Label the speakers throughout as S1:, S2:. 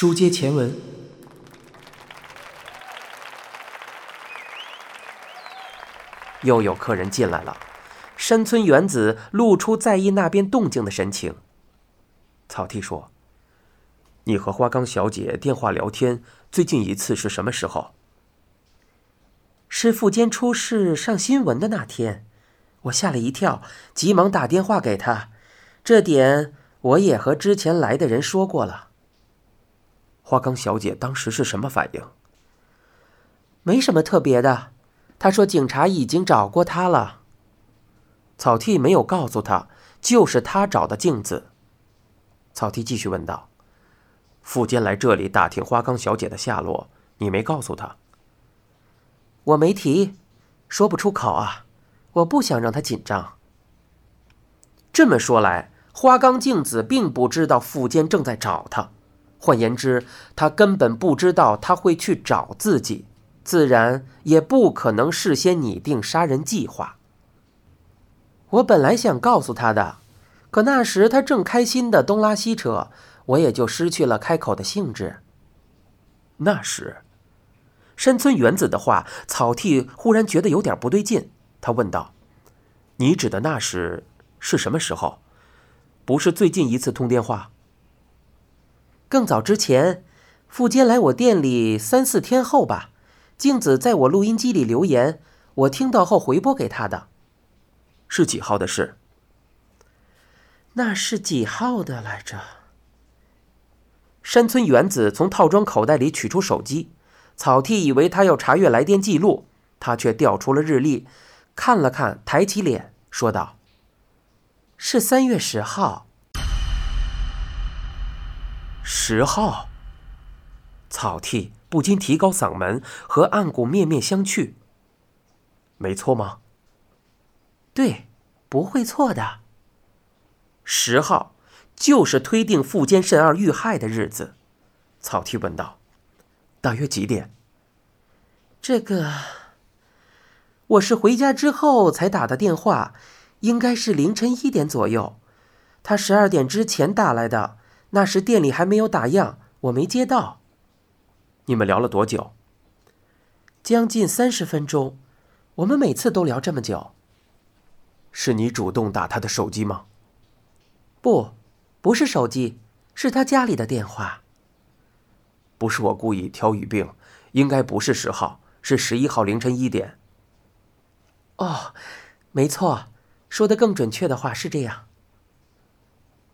S1: 书接前文，
S2: 又有客人进来了。山村原子露出在意那边动静的神情。草剃说：“你和花冈小姐电话聊天，最近一次是什么时候？”
S3: 是富坚出事上新闻的那天，我吓了一跳，急忙打电话给他。这点我也和之前来的人说过了。
S2: 花冈小姐当时是什么反应？
S3: 没什么特别的，她说警察已经找过她了。
S2: 草剃没有告诉他，就是他找的镜子。草剃继续问道：“富坚来这里打听花冈小姐的下落，你没告诉他？”
S3: 我没提，说不出口啊，我不想让他紧张。
S2: 这么说来，花冈镜子并不知道富坚正在找他，换言之，他根本不知道他会去找自己，自然也不可能事先拟定杀人计划。
S3: 我本来想告诉他的，可那时他正开心的东拉西扯，我也就失去了开口的兴致。
S2: 那时，山村原子的话，草剃忽然觉得有点不对劲。他问道：“你指的那时是什么时候？不是最近一次通电话？
S3: 更早之前，富坚来我店里三四天后吧。静子在我录音机里留言，我听到后回拨给他的。”
S2: 是几号的事？
S3: 那是几号的来着？
S2: 山村原子从套装口袋里取出手机，草剃以为他要查阅来电记录，他却调出了日历，看了看，抬起脸说道：“
S3: 是三月十号。”
S2: 十号。草剃不禁提高嗓门，和岸谷面面相觑。没错吗？
S3: 对，不会错的。
S2: 十号就是推定富坚慎二遇害的日子。草剃问道：“大约几点？”
S3: 这个，我是回家之后才打的电话，应该是凌晨一点左右。他十二点之前打来的，那时店里还没有打烊，我没接到。
S2: 你们聊了多久？
S3: 将近三十分钟。我们每次都聊这么久。
S2: 是你主动打他的手机吗？
S3: 不，不是手机，是他家里的电话。
S2: 不是我故意挑语病，应该不是十号，是十一号凌晨一点。
S3: 哦，没错，说的更准确的话是这样。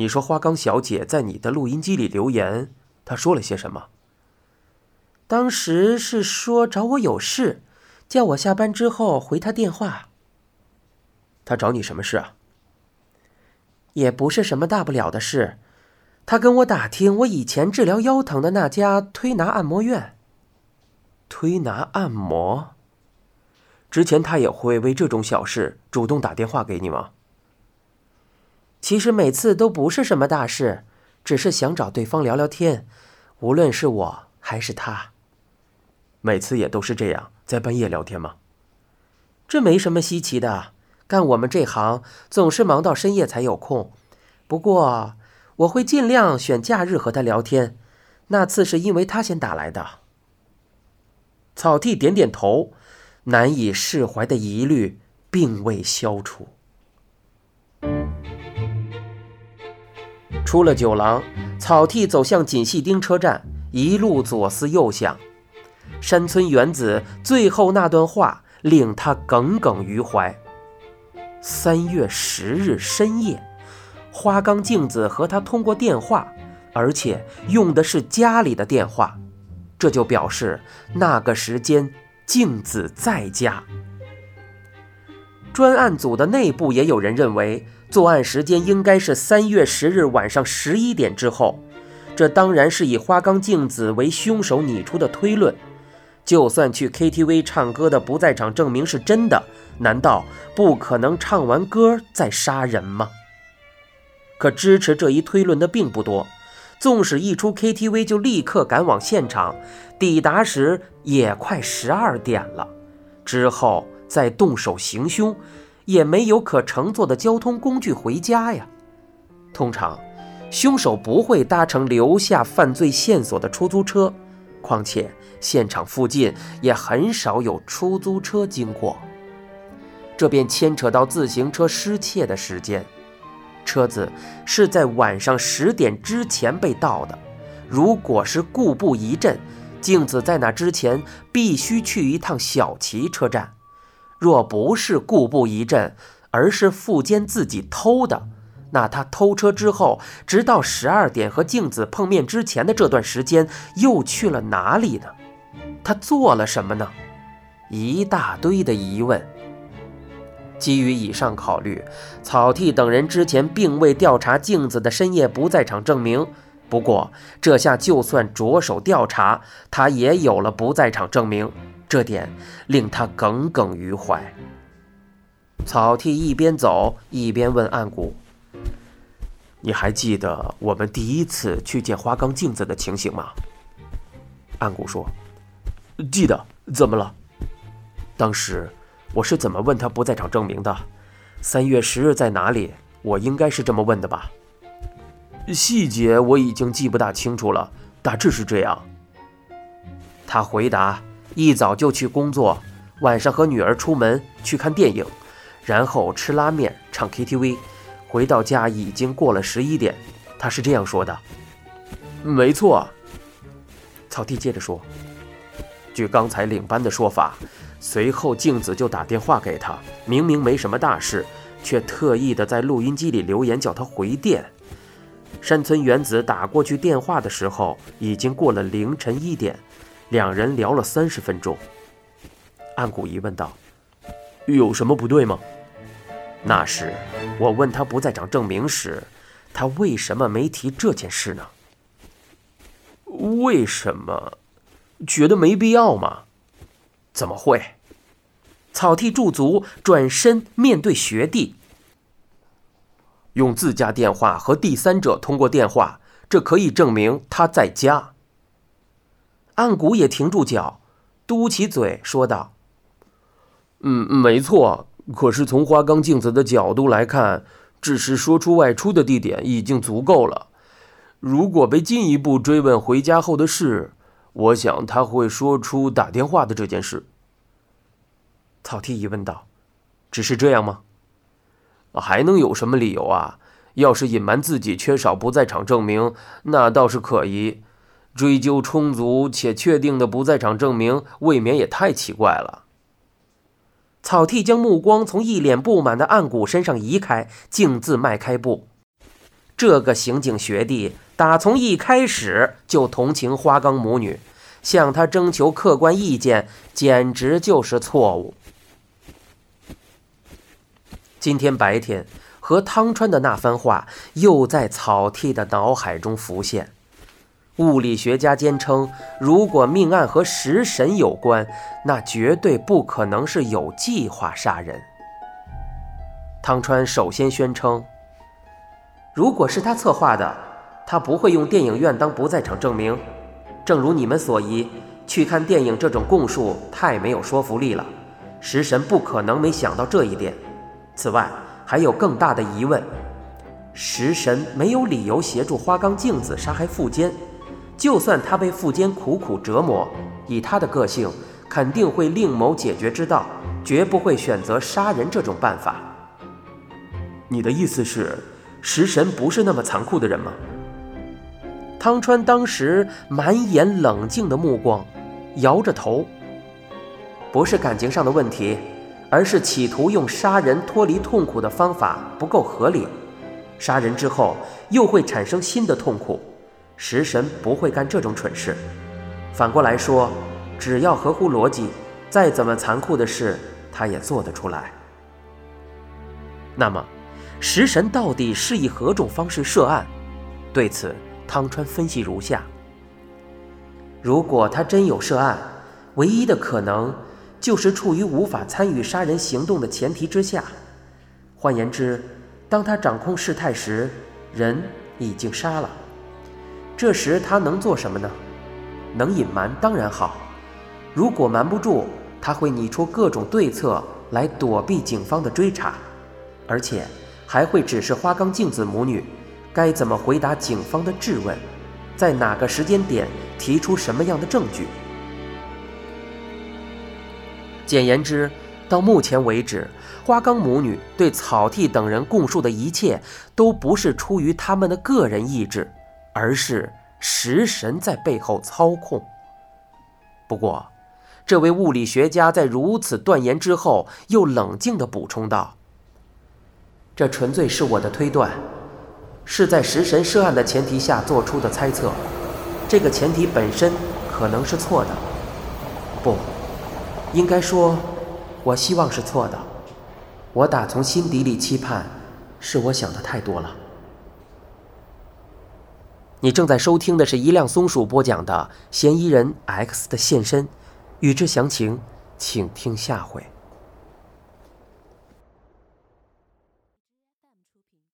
S2: 你说花刚小姐在你的录音机里留言，她说了些什么？
S3: 当时是说找我有事，叫我下班之后回她电话。
S2: 她找你什么事啊？
S3: 也不是什么大不了的事，她跟我打听我以前治疗腰疼的那家推拿按摩院。
S2: 推拿按摩？之前她也会为这种小事主动打电话给你吗？
S3: 其实每次都不是什么大事，只是想找对方聊聊天，无论是我还是他。
S2: 每次也都是这样，在半夜聊天吗？
S3: 这没什么稀奇的。干我们这行总是忙到深夜才有空，不过我会尽量选假日和他聊天。那次是因为他先打来的。
S2: 草剃点点头，难以释怀的疑虑并未消除。出了酒廊，草剃走向锦细町车站，一路左思右想，山村原子最后那段话令他耿耿于怀。三月十日深夜，花冈镜子和他通过电话，而且用的是家里的电话，这就表示那个时间镜子在家。专案组的内部也有人认为，作案时间应该是三月十日晚上十一点之后，这当然是以花冈镜子为凶手拟出的推论。就算去 KTV 唱歌的不在场证明是真的，难道不可能唱完歌再杀人吗？可支持这一推论的并不多。纵使一出 KTV 就立刻赶往现场，抵达时也快十二点了，之后再动手行凶，也没有可乘坐的交通工具回家呀。通常，凶手不会搭乘留下犯罪线索的出租车，况且现场附近也很少有出租车经过。这便牵扯到自行车失窃的时间，车子是在晚上十点之前被盗的。如果是故布疑阵，镜子在那之前必须去一趟小旗车站。若不是故布疑阵，而是富坚自己偷的，那他偷车之后，直到十二点和镜子碰面之前的这段时间，又去了哪里呢？他做了什么呢？一大堆的疑问。基于以上考虑，草剃等人之前并未调查镜子的深夜不在场证明。不过，这下就算着手调查，他也有了不在场证明，这点令他耿耿于怀。草剃一边走一边问岸谷：“你还记得我们第一次去见花岗镜子的情形吗？”岸谷说：“记得。怎么了？当时我是怎么问他不在场证明的？三月十日在哪里？我应该是这么问的吧？细节我已经记不大清楚了，大致是这样。”他回答：“一早就去工作，晚上和女儿出门去看电影。”然后吃拉面、唱 KTV，回到家已经过了十一点。他是这样说的。没错。草地接着说：“据刚才领班的说法，随后镜子就打电话给他，明明没什么大事，却特意的在录音机里留言叫他回电。山村原子打过去电话的时候，已经过了凌晨一点，两人聊了三十分钟。”岸谷疑问道。有什么不对吗？那时我问他不在场证明时，他为什么没提这件事呢？为什么？觉得没必要吗？怎么会？草剃驻足，转身面对学弟，用自家电话和第三者通过电话，这可以证明他在家。岸谷也停住脚，嘟起嘴说道。嗯，没错。可是从花冈镜子的角度来看，只是说出外出的地点已经足够了。如果被进一步追问回家后的事，我想他会说出打电话的这件事。草剃疑问道：“只是这样吗？还能有什么理由啊？要是隐瞒自己缺少不在场证明，那倒是可疑。追究充足且确定的不在场证明，未免也太奇怪了。”草剃将目光从一脸不满的岸谷身上移开，径自迈开步。这个刑警学弟打从一开始就同情花岗母女，向他征求客观意见，简直就是错误。今天白天和汤川的那番话又在草剃的脑海中浮现。物理学家坚称，如果命案和食神有关，那绝对不可能是有计划杀人。汤川首先宣称，如果是他策划的，他不会用电影院当不在场证明。正如你们所疑，去看电影这种供述太没有说服力了，食神不可能没想到这一点。此外，还有更大的疑问：食神没有理由协助花冈镜子杀害富坚。就算他被富坚苦苦折磨，以他的个性，肯定会另谋解决之道，绝不会选择杀人这种办法。你的意思是，食神不是那么残酷的人吗？汤川当时满眼冷静的目光，摇着头。不是感情上的问题，而是企图用杀人脱离痛苦的方法不够合理，杀人之后又会产生新的痛苦。食神不会干这种蠢事。反过来说，只要合乎逻辑，再怎么残酷的事，他也做得出来。那么，食神到底是以何种方式涉案？对此，汤川分析如下：如果他真有涉案，唯一的可能就是处于无法参与杀人行动的前提之下。换言之，当他掌控事态时，人已经杀了。这时他能做什么呢？能隐瞒当然好。如果瞒不住，他会拟出各种对策来躲避警方的追查，而且还会指示花冈镜子母女该怎么回答警方的质问，在哪个时间点提出什么样的证据。简言之，到目前为止，花岗母女对草剃等人供述的一切，都不是出于他们的个人意志，而是食神在背后操控。不过，这位物理学家在如此断言之后，又冷静地补充道：“这纯粹是我的推断，是在食神涉案的前提下做出的猜测。这个前提本身可能是错的，不，应该说，我希望是错的。我打从心底里期盼，是我想的太多了。”你正在收听的是一辆松鼠播讲的《嫌疑人 X 的现身》，欲知详情，请听下回。